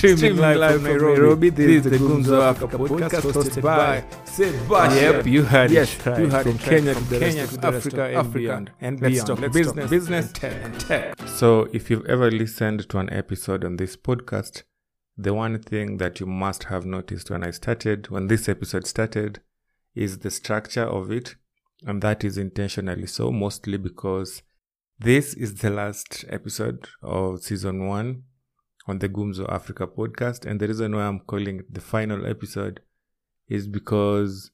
Streaming, live, live from Nairobi. Nairobi. This is the Gumzo Africa podcast hosted by Sebastian. Yep, you heard Yes, it right. you heard from it. Kenya From to the Kenya to the Africa, and Africa beyond. and Let's talk Let's business, talk business, business and tech. So, if you've ever listened to an episode on this podcast, the one thing that you must have noticed when I started, when this episode started, is the structure of it, and that is intentionally so, mostly because this is the last episode of season one on the Gumzo Africa podcast. And the reason why I'm calling it the final episode is because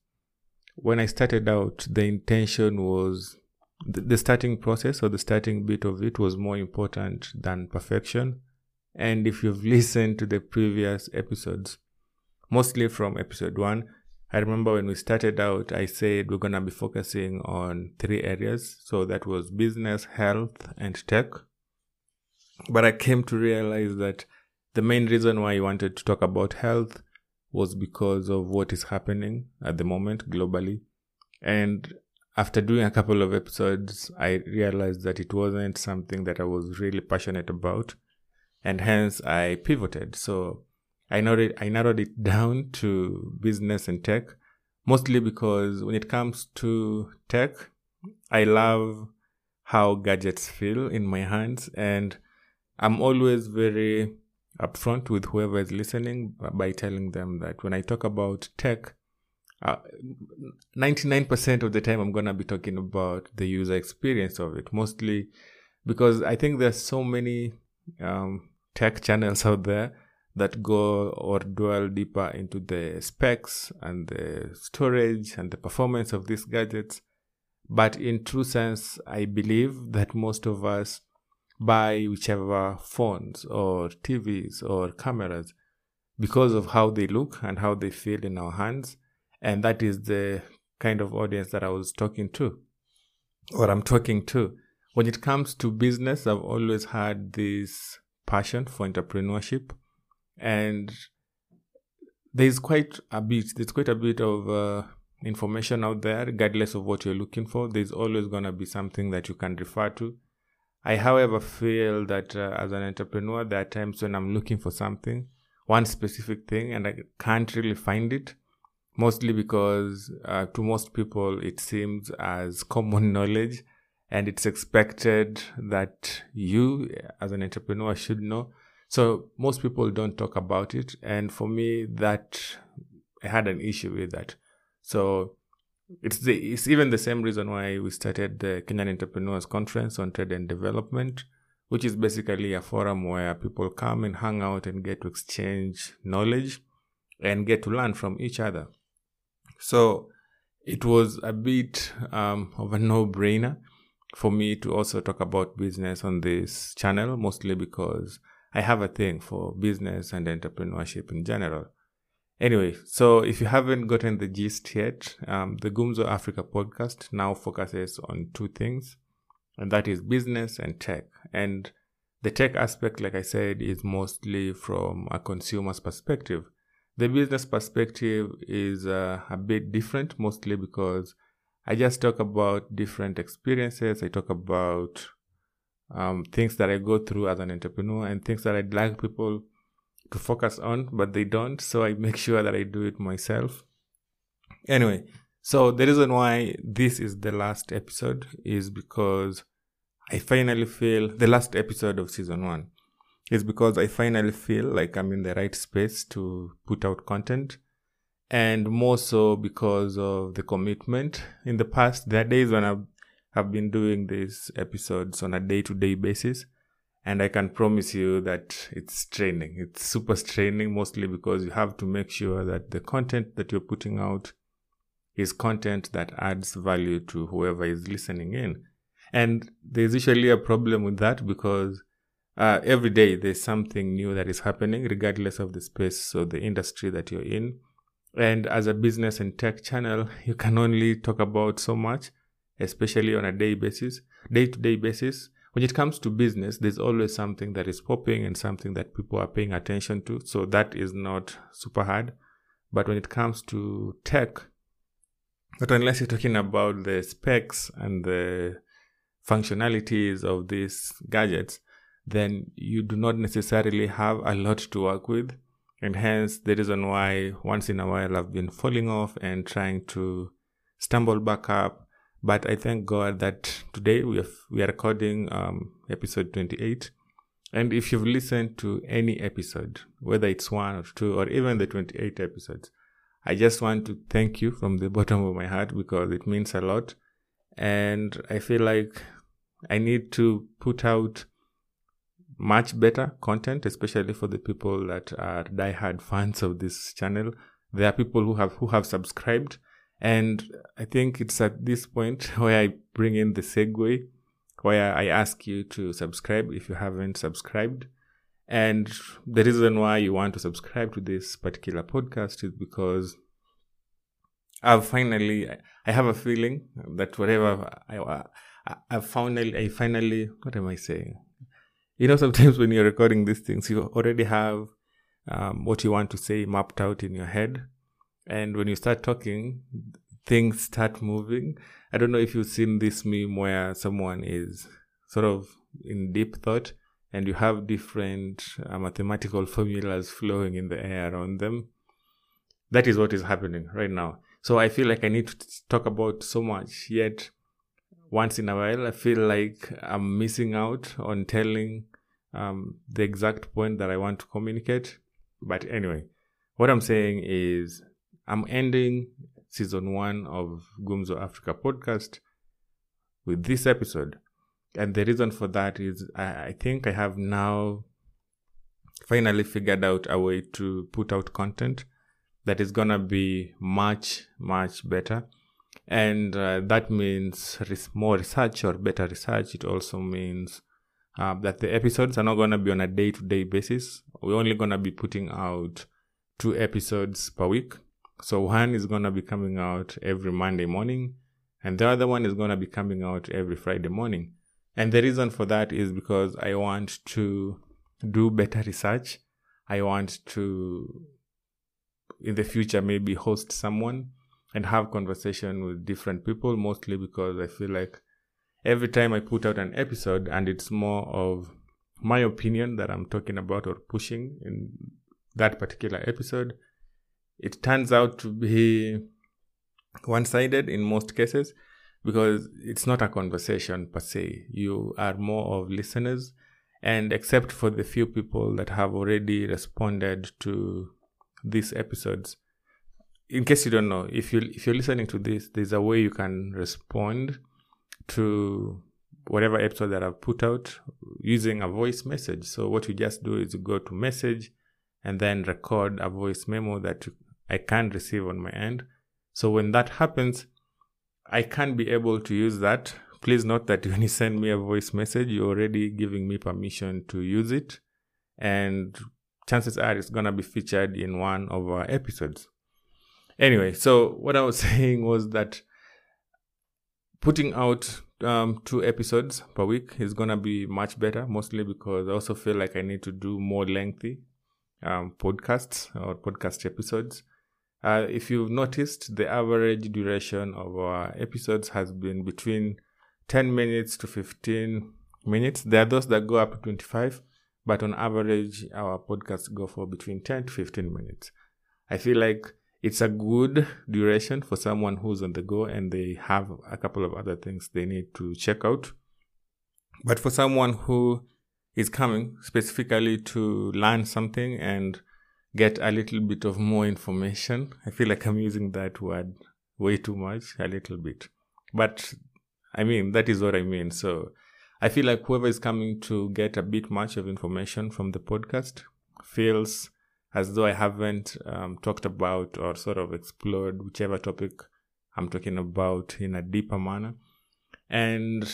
when I started out, the intention was the, the starting process or the starting bit of it was more important than perfection. And if you've listened to the previous episodes, mostly from episode one, I remember when we started out, I said we're going to be focusing on three areas. So that was business, health, and tech. But I came to realize that the main reason why I wanted to talk about health was because of what is happening at the moment globally. And after doing a couple of episodes, I realized that it wasn't something that I was really passionate about. And hence I pivoted. So I narrowed I narrowed it down to business and tech, mostly because when it comes to tech, I love how gadgets feel in my hands. And I'm always very upfront with whoever is listening by telling them that when I talk about tech, uh, 99% of the time I'm going to be talking about the user experience of it, mostly because I think there's so many um, tech channels out there that go or dwell deeper into the specs and the storage and the performance of these gadgets. But in true sense, I believe that most of us buy whichever phones or TVs or cameras because of how they look and how they feel in our hands. And that is the kind of audience that I was talking to, or I'm talking to. When it comes to business, I've always had this passion for entrepreneurship. And there's quite a bit, there's quite a bit of uh, information out there, regardless of what you're looking for. There's always going to be something that you can refer to. I, however, feel that uh, as an entrepreneur, there are times when I'm looking for something, one specific thing, and I can't really find it. Mostly because uh, to most people, it seems as common knowledge, and it's expected that you, as an entrepreneur, should know. So most people don't talk about it, and for me, that I had an issue with that. So it's the it's even the same reason why we started the Kenyan Entrepreneurs Conference on Trade and Development, which is basically a forum where people come and hang out and get to exchange knowledge and get to learn from each other. So it was a bit um, of a no-brainer for me to also talk about business on this channel, mostly because I have a thing for business and entrepreneurship in general. Anyway, so if you haven't gotten the gist yet, um, the Gumzo Africa podcast now focuses on two things, and that is business and tech. And the tech aspect, like I said, is mostly from a consumer's perspective. The business perspective is uh, a bit different, mostly because I just talk about different experiences. I talk about um, things that I go through as an entrepreneur and things that I'd like people to focus on, but they don't. So I make sure that I do it myself. Anyway, so the reason why this is the last episode is because I finally feel the last episode of season one is because I finally feel like I'm in the right space to put out content. And more so because of the commitment. In the past, there are days when I've, I've been doing these episodes on a day to day basis and I can promise you that it's straining. It's super straining, mostly because you have to make sure that the content that you're putting out is content that adds value to whoever is listening in. And there's usually a problem with that because uh, every day there's something new that is happening, regardless of the space or the industry that you're in. And as a business and tech channel, you can only talk about so much, especially on a day basis, day to day basis when it comes to business, there's always something that is popping and something that people are paying attention to. So that is not super hard. But when it comes to tech, but unless you're talking about the specs and the functionalities of these gadgets, then you do not necessarily have a lot to work with. And hence the reason why once in a while I've been falling off and trying to stumble back up. But I thank God that today we, have, we are recording um, episode 28. And if you've listened to any episode, whether it's one or two or even the 28 episodes, I just want to thank you from the bottom of my heart because it means a lot. And I feel like I need to put out much better content, especially for the people that are diehard fans of this channel. There are people who have who have subscribed, and I think it's at this point where I bring in the segue, where I ask you to subscribe if you haven't subscribed. And the reason why you want to subscribe to this particular podcast is because I've finally, I have a feeling that whatever I, I, finally, I finally, what am I saying? you know, sometimes when you're recording these things, you already have um, what you want to say mapped out in your head. And when you start talking, things start moving. I don't know if you've seen this meme where someone is sort of in deep thought and you have different uh, mathematical formulas flowing in the air around them. That is what is happening right now. So I feel like I need to talk about so much, yet once in a while, I feel like I'm missing out on telling um, the exact point that I want to communicate. But anyway, what I'm saying is I'm ending season one of Gumzo Africa podcast with this episode. And the reason for that is I, I think I have now finally figured out a way to put out content that is gonna be much, much better. And uh, that means res- more research or better research. It also means uh, that the episodes are not going to be on a day-to-day basis. We're only going to be putting out two episodes per week so one is going to be coming out every monday morning and the other one is going to be coming out every friday morning. And the reason for that is because i want to do better research. I want to in the future maybe host someone and have conversation with different people mostly because i feel like every time i put out an episode and it's more of my opinion that i'm talking about or pushing in that particular episode it turns out to be one-sided in most cases because it's not a conversation per se you are more of listeners and except for the few people that have already responded to these episodes in case you don't know, if you if you're listening to this, there's a way you can respond to whatever episode that I've put out using a voice message. So what you just do is you go to message and then record a voice memo that I can't receive on my end. So when that happens, I can't be able to use that. Please note that when you send me a voice message, you're already giving me permission to use it. And chances are it's going to be featured in one of our episodes. Anyway, so what I was saying was that putting out um, two episodes per week is gonna be much better, mostly because I also feel like I need to do more lengthy um, podcasts or podcast episodes. Uh, if you've noticed, the average duration of our episodes has been between 10 minutes to 15 minutes. There are those that go up to 25, but on average, our podcasts go for between 10 to 15 minutes. I feel like it's a good duration for someone who's on the go and they have a couple of other things they need to check out. But for someone who is coming specifically to learn something and get a little bit of more information, I feel like I'm using that word way too much, a little bit. But I mean, that is what I mean. So I feel like whoever is coming to get a bit much of information from the podcast feels as though I haven't um, talked about or sort of explored whichever topic I'm talking about in a deeper manner. And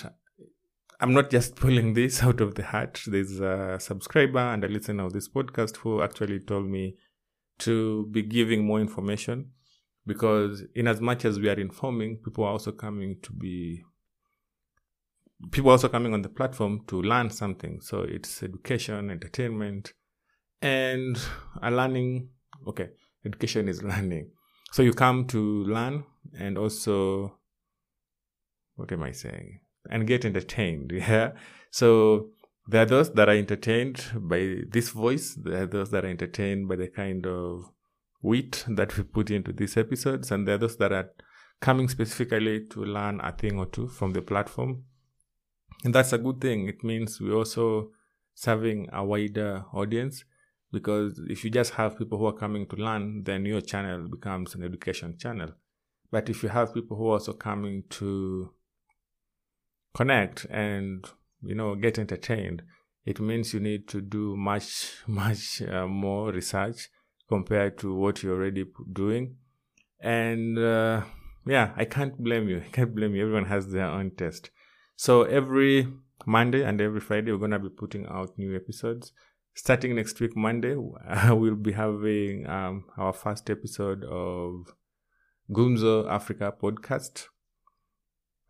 I'm not just pulling this out of the hat. There's a subscriber and a listener of this podcast who actually told me to be giving more information because in as much as we are informing, people are also coming to be people also coming on the platform to learn something. So it's education, entertainment, and a learning okay education is learning so you come to learn and also what am i saying and get entertained yeah so there are those that are entertained by this voice. There are those that are entertained by the kind of wit that we put into these episodes. And there are those that are coming specifically to learn a thing or two from the platform. And that's a good thing. It means we're also serving a wider audience because if you just have people who are coming to learn, then your channel becomes an education channel. But if you have people who are also coming to connect and you know get entertained, it means you need to do much much uh, more research compared to what you're already doing. And uh, yeah, I can't blame you. I can't blame you. Everyone has their own test. So every Monday and every Friday, we're gonna be putting out new episodes. Starting next week, Monday, we'll be having um, our first episode of Gumzo Africa podcast,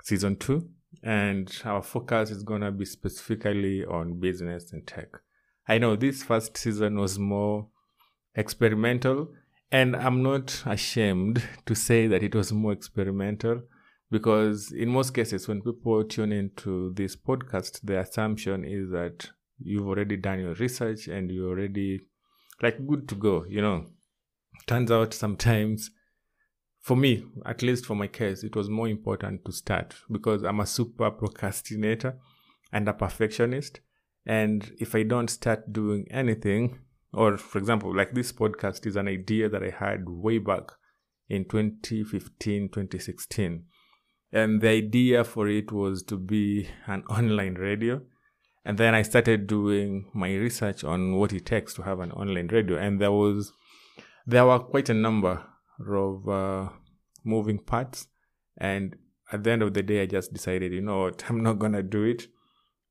season two. And our focus is going to be specifically on business and tech. I know this first season was more experimental, and I'm not ashamed to say that it was more experimental because, in most cases, when people tune into this podcast, the assumption is that you've already done your research and you're already like good to go, you know. Turns out sometimes for me, at least for my case, it was more important to start because I'm a super procrastinator and a perfectionist. And if I don't start doing anything, or for example, like this podcast is an idea that I had way back in 2015, 2016. And the idea for it was to be an online radio. And then I started doing my research on what it takes to have an online radio. And there was, there were quite a number of uh, moving parts. And at the end of the day, I just decided, you know what, I'm not going to do it.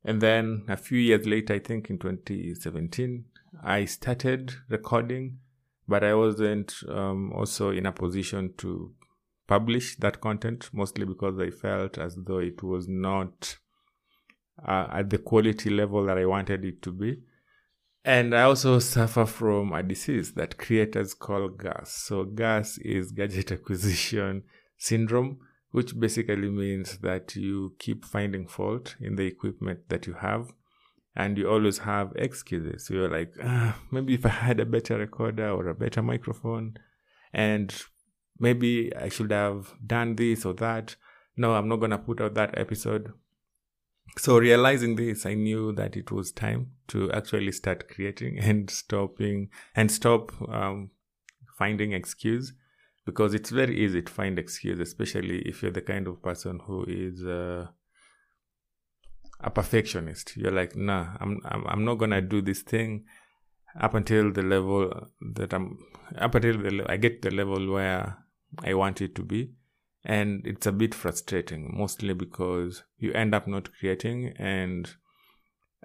And then a few years later, I think in 2017, I started recording, but I wasn't um, also in a position to publish that content, mostly because I felt as though it was not uh, at the quality level that I wanted it to be. And I also suffer from a disease that creators call GAS. So GAS is gadget acquisition syndrome, which basically means that you keep finding fault in the equipment that you have and you always have excuses. So you're like, ah, maybe if I had a better recorder or a better microphone and maybe I should have done this or that. No, I'm not going to put out that episode so realizing this i knew that it was time to actually start creating and stopping and stop um, finding excuse because it's very easy to find excuse especially if you're the kind of person who is uh, a perfectionist. You're like nah I'm, I'm i'm not gonna do this thing up until the level that i'm up until the, i get the level where i want it to be and it's a bit frustrating mostly because you end up not creating and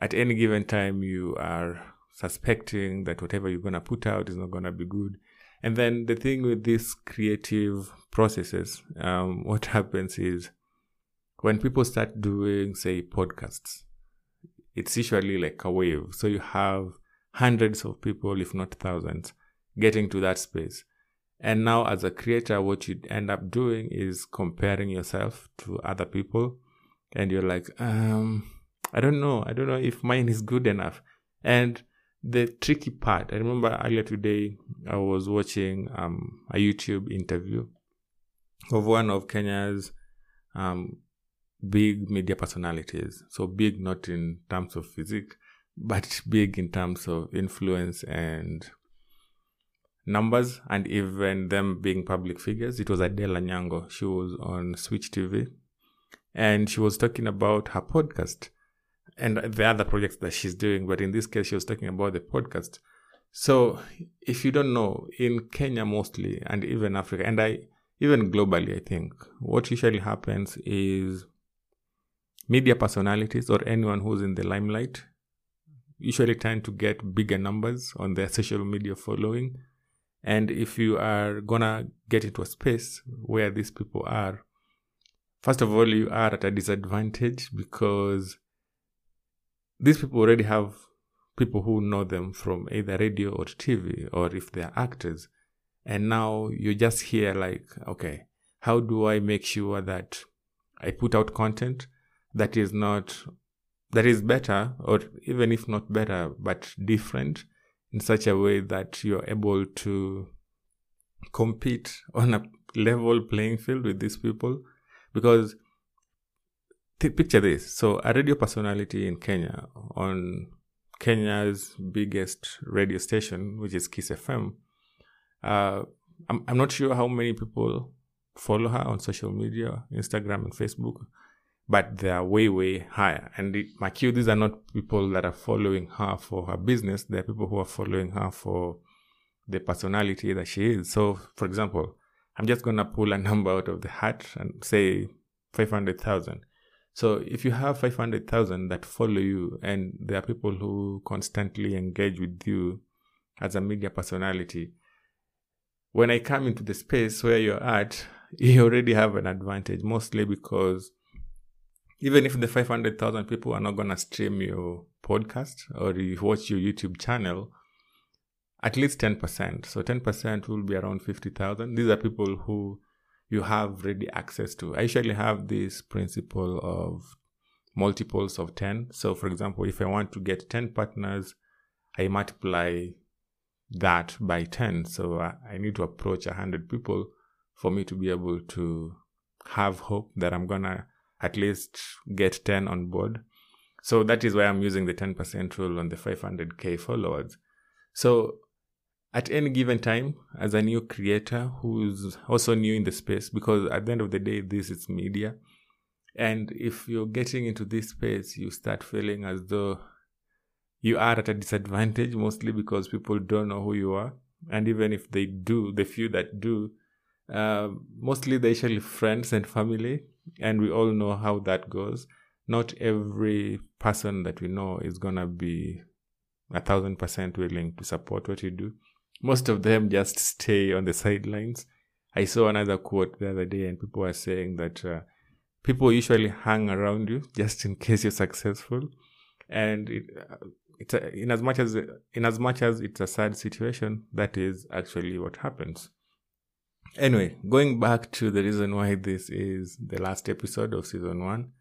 at any given time you are suspecting that whatever you're going to put out is not going to be good. And then the thing with these creative processes um, what happens is when people start doing say podcasts it's usually like a wave. So you have hundreds of people if not thousands getting to that space and now, as a creator, what you end up doing is comparing yourself to other people. And you're like, um, I don't know. I don't know if mine is good enough. And the tricky part, I remember earlier today, I was watching um, a YouTube interview of one of Kenya's um, big media personalities. So big, not in terms of physique, but big in terms of influence and numbers and even them being public figures. It was Adele Onyango. She was on Switch TV and she was talking about her podcast and the other projects that she's doing. But in this case, she was talking about the podcast. So if you don't know, in Kenya mostly, and even Africa, and I even globally, I think what usually happens is media personalities or anyone who's in the limelight usually tend to get bigger numbers on their social media following and if you are gonna get into a space where these people are, first of all, you are at a disadvantage because these people already have people who know them from either radio or TV, or if they're actors. And now you're just here like, okay, how do I make sure that I put out content that is not that is better, or even if not better, but different in such a way that you're able to compete on a level playing field with these people. Because picture this so, a radio personality in Kenya on Kenya's biggest radio station, which is Kiss FM, uh, I'm, I'm not sure how many people follow her on social media, Instagram and Facebook, but they are way, way higher. And it, my cue, these are not people that are following her for her business. They're people who are following her for the personality that she is. So, for example, I'm just going to pull a number out of the hat and say 500,000. So if you have 500,000 that follow you and there are people who constantly engage with you as a media personality, when I come into the space where you're at, you already have an advantage, mostly because even if the 500,000 people are not going to stream your podcast or you watch your YouTube channel, at least 10%. So 10% will be around 50,000. These are people who you have ready access to. I usually have this principle of multiples of 10. So, for example, if I want to get 10 partners, I multiply that by 10. So, I, need to approach 100 people for me to be able to have hope that I'm going to at least get 10 on board. So, that is why I'm using the 10% rule on the 500K followers. So, at any given time as a new creator who's also new in the space because at the end of the day this is media and if you're getting into this space you start feeling as though you are at a disadvantage mostly because people don't know who you are and even if they do the few that do uh, mostly they're usually friends and family and we all know how that goes not every person that we know is gonna be a thousand percent willing to support what you do most of them just stay on the sidelines. I saw another quote the other day, and people were saying that uh, people usually hang around you just in case you're successful, and it, uh, it's a, in as much as in as much as it's a sad situation, that is actually what happens. Anyway, going back to the reason why this is the last episode of season one,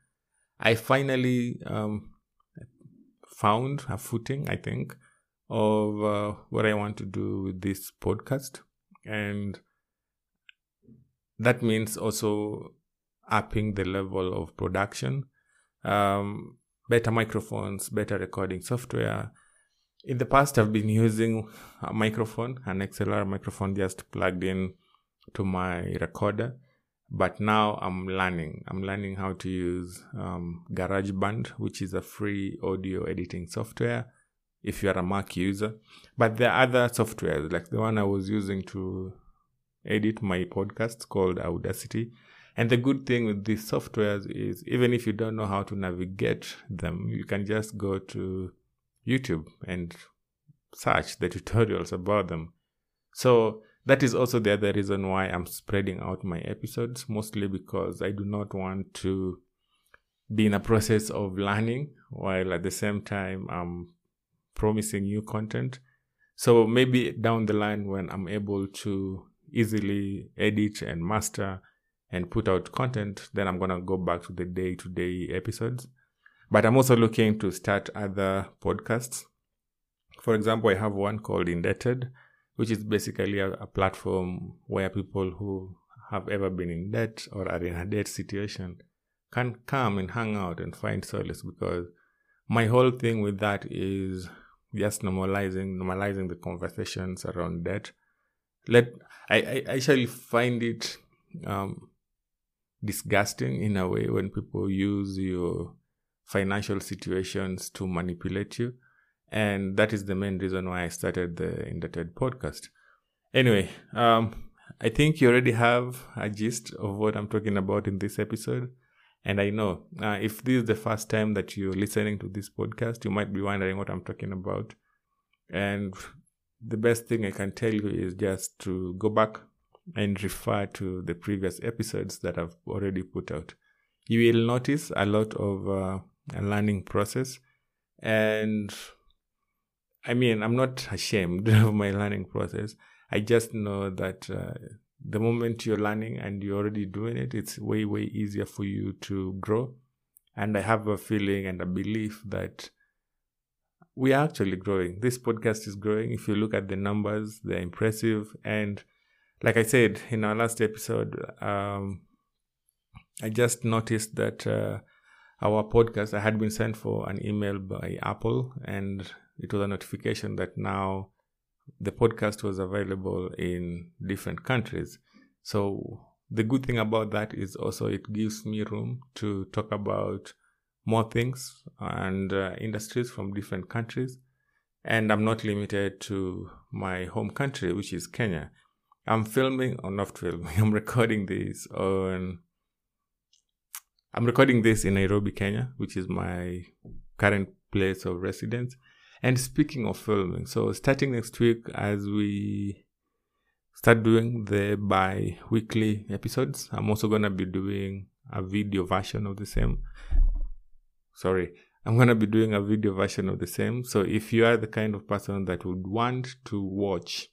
I finally um, found a footing. I think of uh, what I want to do with this podcast. And that means also upping the level of production, um, better microphones, better recording software. In the past, I've been using a microphone, an XLR microphone just plugged in to my recorder. But now I'm learning. I'm learning how to use um, GarageBand, which is a free audio editing software if you are a Mac user. But there are other softwares, like the one I was using to edit my podcasts called Audacity. And the good thing with these softwares is even if you don't know how to navigate them, you can just go to YouTube and search the tutorials about them. So that is also the other reason why I'm spreading out my episodes, mostly because I do not want to be in a process of learning while at the same time I'm promising new content. So maybe down the line when I'm able to easily edit and master and put out content, then I'm gonna go back to the day to day episodes. But I'm also looking to start other podcasts. For example, I have one called Indebted, which is basically a, a platform where people who have ever been in debt or are in a debt situation can come and hang out and find solace because my whole thing with that is just normalizing normalizing the conversations around debt. Let i, I actually find it um, disgusting in a way when people use your financial situations to manipulate you and that is the main reason why i started the indebted podcast anyway um, i think you already have a gist of what i'm talking about in this episode and I know uh, if this is the first time that you're listening to this podcast, you might be wondering what I'm talking about. And the best thing I can tell you is just to go back and refer to the previous episodes that I've already put out. You will notice a lot of uh, a learning process. And I mean, I'm not ashamed of my learning process. I just know that uh, the moment you're learning and you're already doing it, it's way, way easier for you to grow And I have a feeling and a belief that we are actually growing. This podcast is growing. If you look at the numbers, they're impressive. And like I said in our last episode, um, I just noticed that uh, our podcast, I had been sent for an email by Apple, and it was a notification that now the podcast was available in different countries. So the good thing about that is also it gives me room to talk about more things and uh, industries from different countries. And I'm not limited to my home country, which is Kenya. I'm filming, or not filming, I'm recording this on. I'm recording this in Nairobi, Kenya, which is my current place of residence. And speaking of filming, so starting next week, as we start doing the bi weekly episodes, I'm also going to be doing a video version of the same. Sorry i'm going to be doing a video version of the same. So if you are the kind of person that would want to watch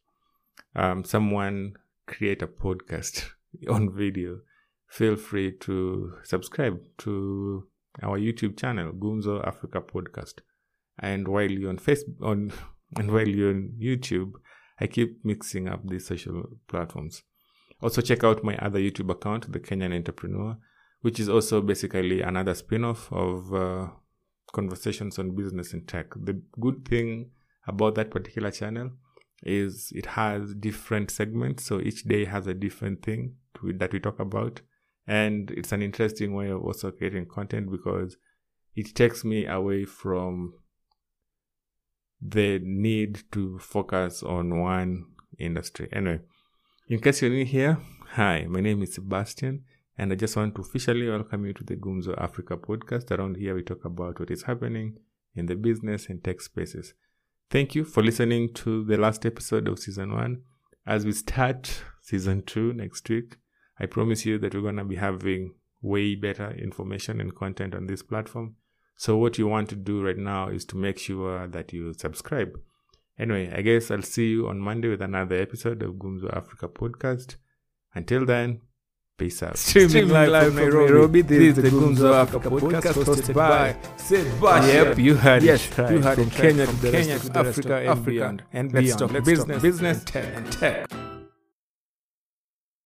um, someone create a podcast on video feel free to subscribe to our youtube channel gumzo africa podcast and while you're on facebook on and while you're on youtube i keep mixing up these social platforms also check out my other youtube account the kenyan entrepreneur which is also basically another spin-off of uh, conversations on business and tech. The good thing about that particular channel is it has different segments, so each day has a different thing to, that we talk about, and it's an interesting way of also creating content because it takes me away from the need to focus on one industry. Anyway, in case you're new here, hi, my name is Sebastian and I just want to officially welcome you to the Gumzo Africa podcast. Around here, we talk about what is happening in the business and tech spaces. Thank you for listening to the last episode of season one. As we start season two next week, I promise you that we're going to be having way better information and content on this platform. So, what you want to do right now is to make sure that you subscribe. Anyway, I guess I'll see you on Monday with another episode of Gumzo Africa podcast. Until then, Peace out. Streaming, Streaming live, live from Nairobi. Nairobi. This, this is the Gumzo Africa podcast hosted by Sebastian. Yep, you heard yes, it. Right. You heard from it Kenya from to Kenya to Africa, Africa and beyond. And Let's beyond. talk Let's business, talk business, and tech.